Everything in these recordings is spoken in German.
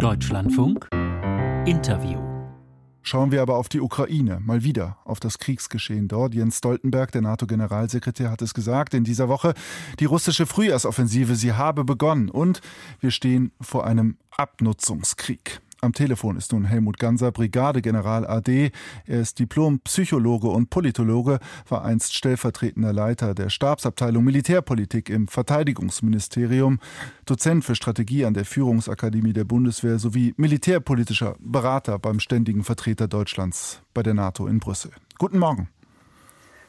Deutschlandfunk Interview. Schauen wir aber auf die Ukraine, mal wieder auf das Kriegsgeschehen dort. Jens Stoltenberg, der NATO-Generalsekretär, hat es gesagt in dieser Woche, die russische Frühjahrsoffensive, sie habe begonnen und wir stehen vor einem Abnutzungskrieg. Am Telefon ist nun Helmut Ganser, Brigadegeneral AD. Er ist Diplom-Psychologe und Politologe, war einst stellvertretender Leiter der Stabsabteilung Militärpolitik im Verteidigungsministerium, Dozent für Strategie an der Führungsakademie der Bundeswehr sowie militärpolitischer Berater beim ständigen Vertreter Deutschlands bei der NATO in Brüssel. Guten Morgen.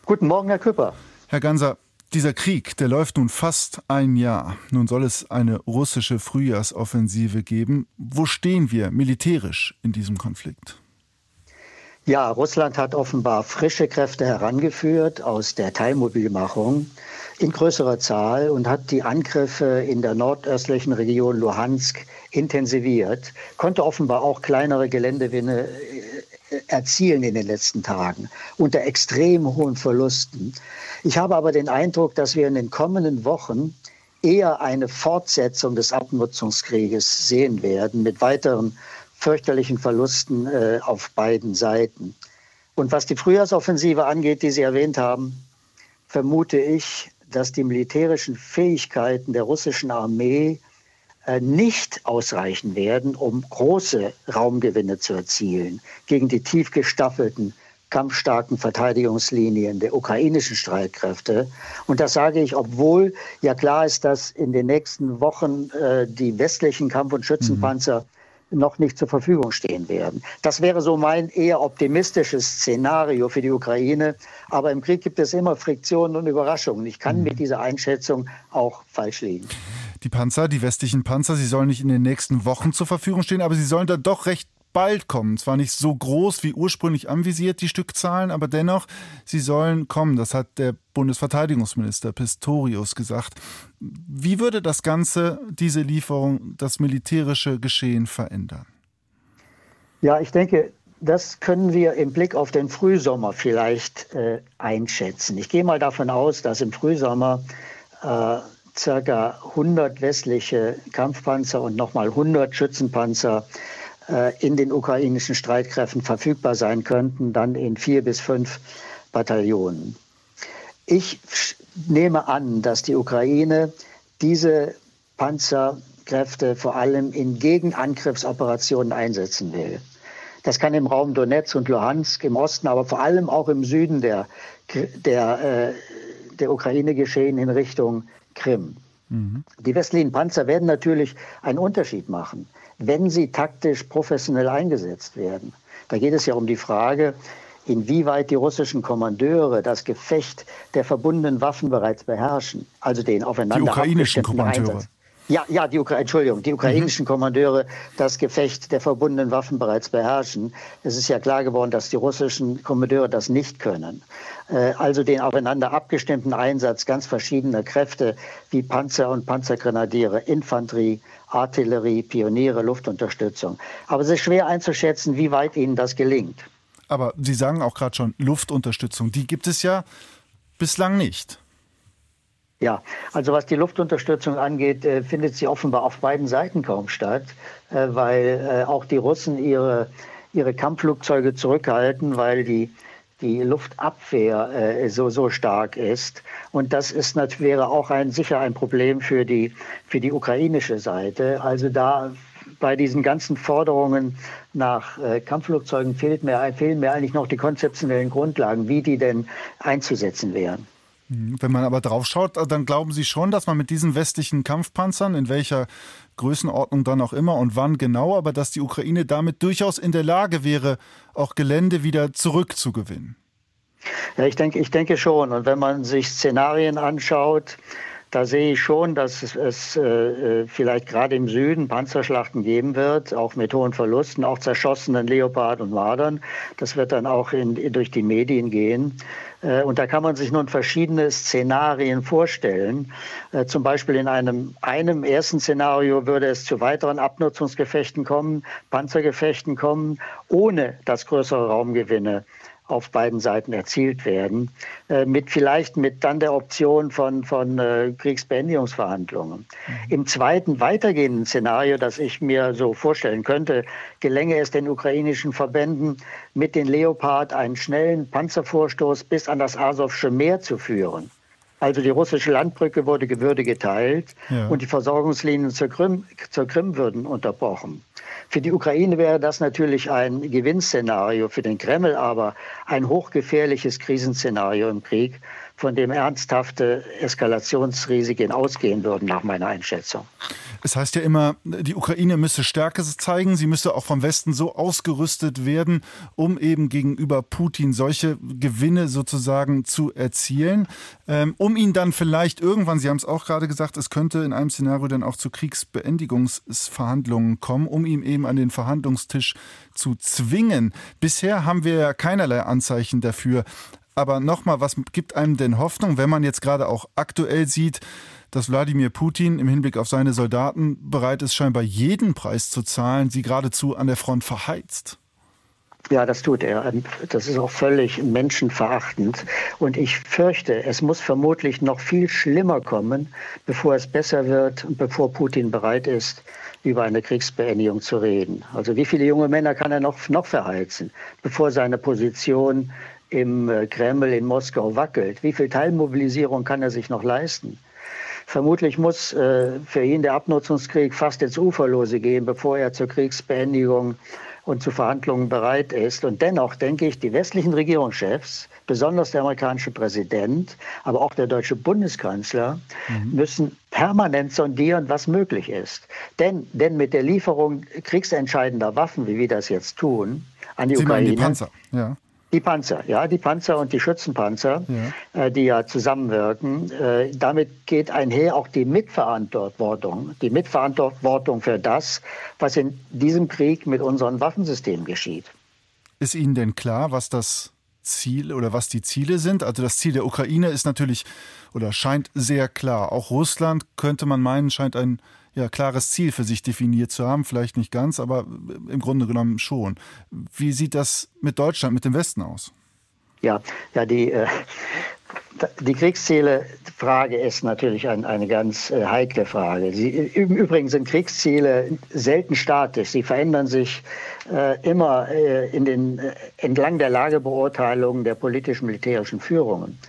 Guten Morgen, Herr Küpper. Herr Ganser, dieser Krieg, der läuft nun fast ein Jahr. Nun soll es eine russische Frühjahrsoffensive geben. Wo stehen wir militärisch in diesem Konflikt? Ja, Russland hat offenbar frische Kräfte herangeführt aus der Teilmobilmachung in größerer Zahl und hat die Angriffe in der nordöstlichen Region Luhansk intensiviert, konnte offenbar auch kleinere Geländewinne erzielen in den letzten Tagen unter extrem hohen Verlusten. Ich habe aber den Eindruck, dass wir in den kommenden Wochen eher eine Fortsetzung des Abnutzungskrieges sehen werden mit weiteren fürchterlichen Verlusten äh, auf beiden Seiten. Und was die Frühjahrsoffensive angeht, die Sie erwähnt haben, vermute ich, dass die militärischen Fähigkeiten der russischen Armee nicht ausreichen werden, um große Raumgewinne zu erzielen gegen die tief gestaffelten, kampfstarken Verteidigungslinien der ukrainischen Streitkräfte. Und das sage ich, obwohl ja klar ist, dass in den nächsten Wochen äh, die westlichen Kampf- und Schützenpanzer mhm noch nicht zur Verfügung stehen werden. Das wäre so mein eher optimistisches Szenario für die Ukraine. Aber im Krieg gibt es immer Friktionen und Überraschungen. Ich kann mhm. mit dieser Einschätzung auch falsch liegen. Die Panzer, die westlichen Panzer, sie sollen nicht in den nächsten Wochen zur Verfügung stehen, aber sie sollen da doch recht bald kommen. Zwar nicht so groß wie ursprünglich anvisiert, die Stückzahlen, aber dennoch, sie sollen kommen. Das hat der Bundesverteidigungsminister Pistorius gesagt. Wie würde das Ganze, diese Lieferung, das militärische Geschehen verändern? Ja, ich denke, das können wir im Blick auf den Frühsommer vielleicht äh, einschätzen. Ich gehe mal davon aus, dass im Frühsommer äh, circa 100 westliche Kampfpanzer und nochmal 100 Schützenpanzer äh, in den ukrainischen Streitkräften verfügbar sein könnten, dann in vier bis fünf Bataillonen. Ich nehme an, dass die Ukraine diese Panzerkräfte vor allem in Gegenangriffsoperationen einsetzen will. Das kann im Raum Donetsk und Luhansk im Osten, aber vor allem auch im Süden der, der, äh, der Ukraine geschehen in Richtung Krim. Mhm. Die westlichen Panzer werden natürlich einen Unterschied machen wenn sie taktisch professionell eingesetzt werden. Da geht es ja um die Frage, inwieweit die russischen Kommandeure das Gefecht der verbundenen Waffen bereits beherrschen, also den aufeinander die ukrainischen Kommandeure. Einsatz. Ja, ja, die Ukra Entschuldigung, die ukrainischen mhm. Kommandeure das Gefecht der verbundenen Waffen bereits beherrschen. Es ist ja klar geworden, dass die russischen Kommandeure das nicht können. Äh, also den aufeinander abgestimmten Einsatz ganz verschiedener Kräfte wie Panzer und Panzergrenadiere, Infanterie, Artillerie, Pioniere, Luftunterstützung. Aber es ist schwer einzuschätzen, wie weit ihnen das gelingt. Aber Sie sagen auch gerade schon, Luftunterstützung, die gibt es ja bislang nicht. Ja, also was die Luftunterstützung angeht, äh, findet sie offenbar auf beiden Seiten kaum statt, äh, weil äh, auch die Russen ihre, ihre Kampfflugzeuge zurückhalten, weil die, die Luftabwehr so, so stark ist. Und das ist, wäre auch ein, sicher ein Problem für die, für die ukrainische Seite. Also da bei diesen ganzen Forderungen nach Kampfflugzeugen fehlt mir, fehlen mir eigentlich noch die konzeptionellen Grundlagen, wie die denn einzusetzen wären. Wenn man aber drauf schaut, dann glauben Sie schon, dass man mit diesen westlichen Kampfpanzern, in welcher Größenordnung dann auch immer und wann genau, aber dass die Ukraine damit durchaus in der Lage wäre, auch Gelände wieder zurückzugewinnen. Ja, ich denke, ich denke schon. Und wenn man sich Szenarien anschaut, da sehe ich schon, dass es, es äh, vielleicht gerade im Süden Panzerschlachten geben wird, auch mit hohen Verlusten, auch zerschossenen Leopard und Mardern. Das wird dann auch in, durch die Medien gehen. Äh, und da kann man sich nun verschiedene Szenarien vorstellen. Äh, zum Beispiel in einem, einem ersten Szenario würde es zu weiteren Abnutzungsgefechten kommen, Panzergefechten kommen, ohne dass größere Raumgewinne auf beiden Seiten erzielt werden, äh, mit vielleicht mit dann der Option von, von äh, Kriegsbeendigungsverhandlungen. Mhm. Im zweiten weitergehenden Szenario, das ich mir so vorstellen könnte, gelänge es den ukrainischen Verbänden, mit den Leopard einen schnellen Panzervorstoß bis an das Asowsche Meer zu führen. Also die russische Landbrücke wurde gewürdig geteilt ja. und die Versorgungslinien zur Krim, zur Krim würden unterbrochen. Für die Ukraine wäre das natürlich ein Gewinnszenario, für den Kreml aber ein hochgefährliches Krisenszenario im Krieg, von dem ernsthafte Eskalationsrisiken ausgehen würden, nach meiner Einschätzung. Es heißt ja immer, die Ukraine müsse Stärke zeigen, sie müsse auch vom Westen so ausgerüstet werden, um eben gegenüber Putin solche Gewinne sozusagen zu erzielen, ähm, um ihn dann vielleicht irgendwann, Sie haben es auch gerade gesagt, es könnte in einem Szenario dann auch zu Kriegsbeendigungsverhandlungen kommen, um eben an den Verhandlungstisch zu zwingen. Bisher haben wir ja keinerlei Anzeichen dafür. Aber nochmal, was gibt einem denn Hoffnung, wenn man jetzt gerade auch aktuell sieht, dass Wladimir Putin im Hinblick auf seine Soldaten bereit ist, scheinbar jeden Preis zu zahlen, sie geradezu an der Front verheizt? Ja, das tut er. Das ist auch völlig menschenverachtend. Und ich fürchte, es muss vermutlich noch viel schlimmer kommen, bevor es besser wird und bevor Putin bereit ist, über eine Kriegsbeendigung zu reden. Also wie viele junge Männer kann er noch, noch verheizen, bevor seine Position im äh, Kreml in Moskau wackelt. Wie viel Teilmobilisierung kann er sich noch leisten? Vermutlich muss äh, für ihn der Abnutzungskrieg fast ins Uferlose gehen, bevor er zur Kriegsbeendigung und zu Verhandlungen bereit ist. Und dennoch denke ich, die westlichen Regierungschefs, besonders der amerikanische Präsident, aber auch der deutsche Bundeskanzler, mhm. müssen permanent sondieren, was möglich ist. Denn, denn mit der Lieferung kriegsentscheidender Waffen, wie wir das jetzt tun, an die Sie Ukraine. Die Panzer, ja. Die Panzer, ja, die Panzer und die Schützenpanzer, ja. Äh, die ja zusammenwirken. Äh, damit geht einher auch die Mitverantwortung, die Mitverantwortung für das, was in diesem Krieg mit unseren Waffensystemen geschieht. Ist Ihnen denn klar, was das Ziel oder was die Ziele sind? Also das Ziel der Ukraine ist natürlich oder scheint sehr klar. Auch Russland könnte man meinen, scheint ein ja, klares Ziel für sich definiert zu haben. Vielleicht nicht ganz, aber im Grunde genommen schon. Wie sieht das mit Deutschland, mit dem Westen aus? Ja, ja die, äh, die Kriegsziele-Frage ist natürlich ein, eine ganz äh, heikle Frage. Sie, Im Übrigen sind Kriegsziele selten statisch. Sie verändern sich äh, immer äh, in den, äh, entlang der Lagebeurteilung der politisch-militärischen Führungen.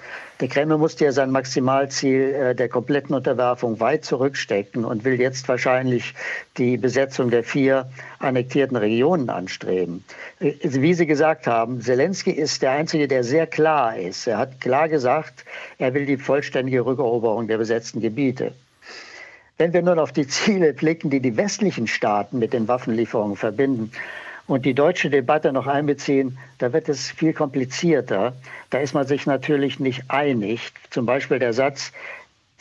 Der Kreml musste ja sein Maximalziel äh, der kompletten Unterwerfung weit zurückstecken und will jetzt wahrscheinlich die Besetzung der vier annektierten Regionen anstreben. Äh, wie Sie gesagt haben, Zelensky ist der Einzige, der sehr klar ist. Er hat klar gesagt, er will die vollständige Rückeroberung der besetzten Gebiete. Wenn wir nun auf die Ziele blicken, die die westlichen Staaten mit den Waffenlieferungen verbinden, und die deutsche Debatte noch einbeziehen, da wird es viel komplizierter. Da ist man sich natürlich nicht einig. Zum Beispiel der Satz,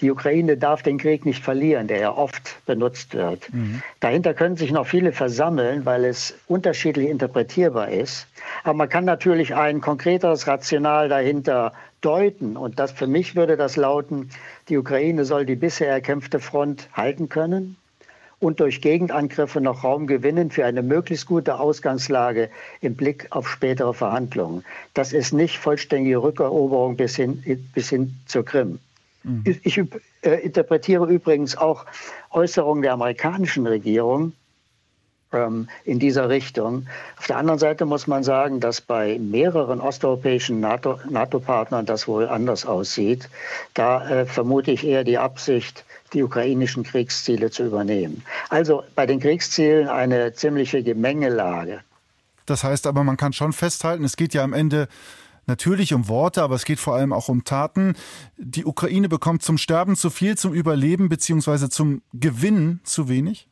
die Ukraine darf den Krieg nicht verlieren, der ja oft benutzt wird. Mhm. Dahinter können sich noch viele versammeln, weil es unterschiedlich interpretierbar ist. Aber man kann natürlich ein konkreteres Rational dahinter deuten. Und das für mich würde das lauten, die Ukraine soll die bisher erkämpfte Front halten können und durch Gegenangriffe noch Raum gewinnen für eine möglichst gute Ausgangslage im Blick auf spätere Verhandlungen. Das ist nicht vollständige Rückeroberung bis hin, bis hin zur Krim. Mhm. Ich äh, interpretiere übrigens auch Äußerungen der amerikanischen Regierung in dieser Richtung. Auf der anderen Seite muss man sagen, dass bei mehreren osteuropäischen NATO-Partnern NATO das wohl anders aussieht. Da äh, vermute ich eher die Absicht, die ukrainischen Kriegsziele zu übernehmen. Also bei den Kriegszielen eine ziemliche Gemengelage. Das heißt aber, man kann schon festhalten, es geht ja am Ende natürlich um Worte, aber es geht vor allem auch um Taten. Die Ukraine bekommt zum Sterben zu viel, zum Überleben bzw. zum Gewinnen zu wenig?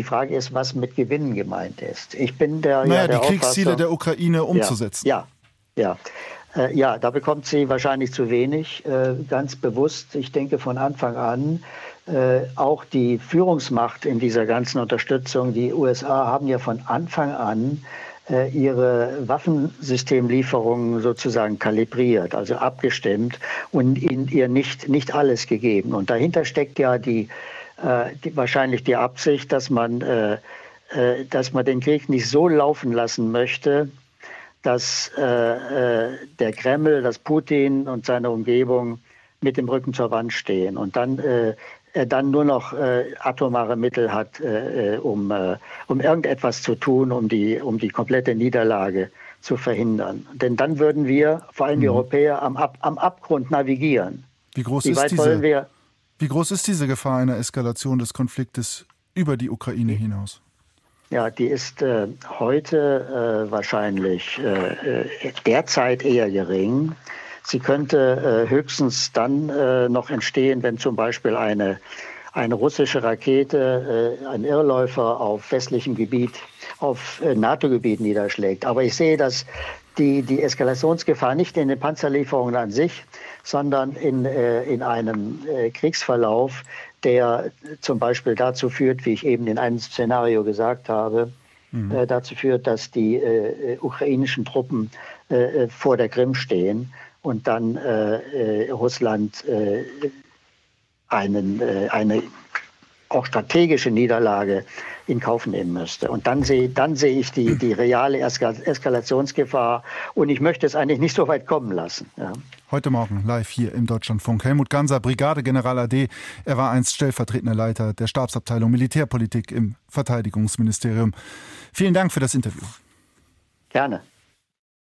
Die Frage ist, was mit Gewinnen gemeint ist. Ich bin der. Naja, ja, der die Kriegsziele der Ukraine umzusetzen. Ja, ja. ja. Äh, ja, da bekommt sie wahrscheinlich zu wenig, äh, ganz bewusst. Ich denke von Anfang an, äh, auch die Führungsmacht in dieser ganzen Unterstützung, die USA haben ja von Anfang an ihre Waffensystemlieferungen sozusagen kalibriert, also abgestimmt und ihnen ihr nicht, nicht alles gegeben. Und dahinter steckt ja die, äh, die wahrscheinlich die Absicht, dass man, äh, dass man den Krieg nicht so laufen lassen möchte, dass äh, äh, der Kreml, dass Putin und seine Umgebung mit dem Rücken zur Wand stehen und dann äh, er dann nur noch äh, atomare Mittel hat, äh, äh um, äh, um irgendetwas zu tun, um die, um die komplette Niederlage zu verhindern. Denn dann würden wir, vor allem die mhm. Europäer, am, Ab am Abgrund navigieren. Wie groß, Wie ist diese, wie groß ist diese Gefahr einer Eskalation des Konfliktes über die Ukraine hinaus? Ja, die ist äh, heute äh, wahrscheinlich äh, äh derzeit eher gering. Sie könnte äh, höchstens dann äh, noch entstehen, wenn zum Beispiel eine, eine russische Rakete, ein Irrläufer auf westlichem Gebiet, auf NATO-Gebiet niederschlägt. Aber ich sehe, dass die, die Eskalationsgefahr nicht in den Panzerlieferungen an sich, sondern in, in einem Kriegsverlauf, der zum Beispiel dazu führt, wie ich eben in einem Szenario gesagt habe, mhm. äh, dazu führt, dass die äh, ukrainischen Truppen äh, vor der Krim stehen und dann äh, äh, Russland äh, einen, eine auch strategische Niederlage in Kauf nehmen müsste. Und dann sehe, dann sehe ich die, die reale Eskalationsgefahr und ich möchte es eigentlich nicht so weit kommen lassen. Ja. Heute Morgen live hier im Deutschlandfunk. Helmut Ganser, Brigadegeneral AD. Er war einst stellvertretender Leiter der Stabsabteilung Militärpolitik im Verteidigungsministerium. Vielen Dank für das Interview. Gerne.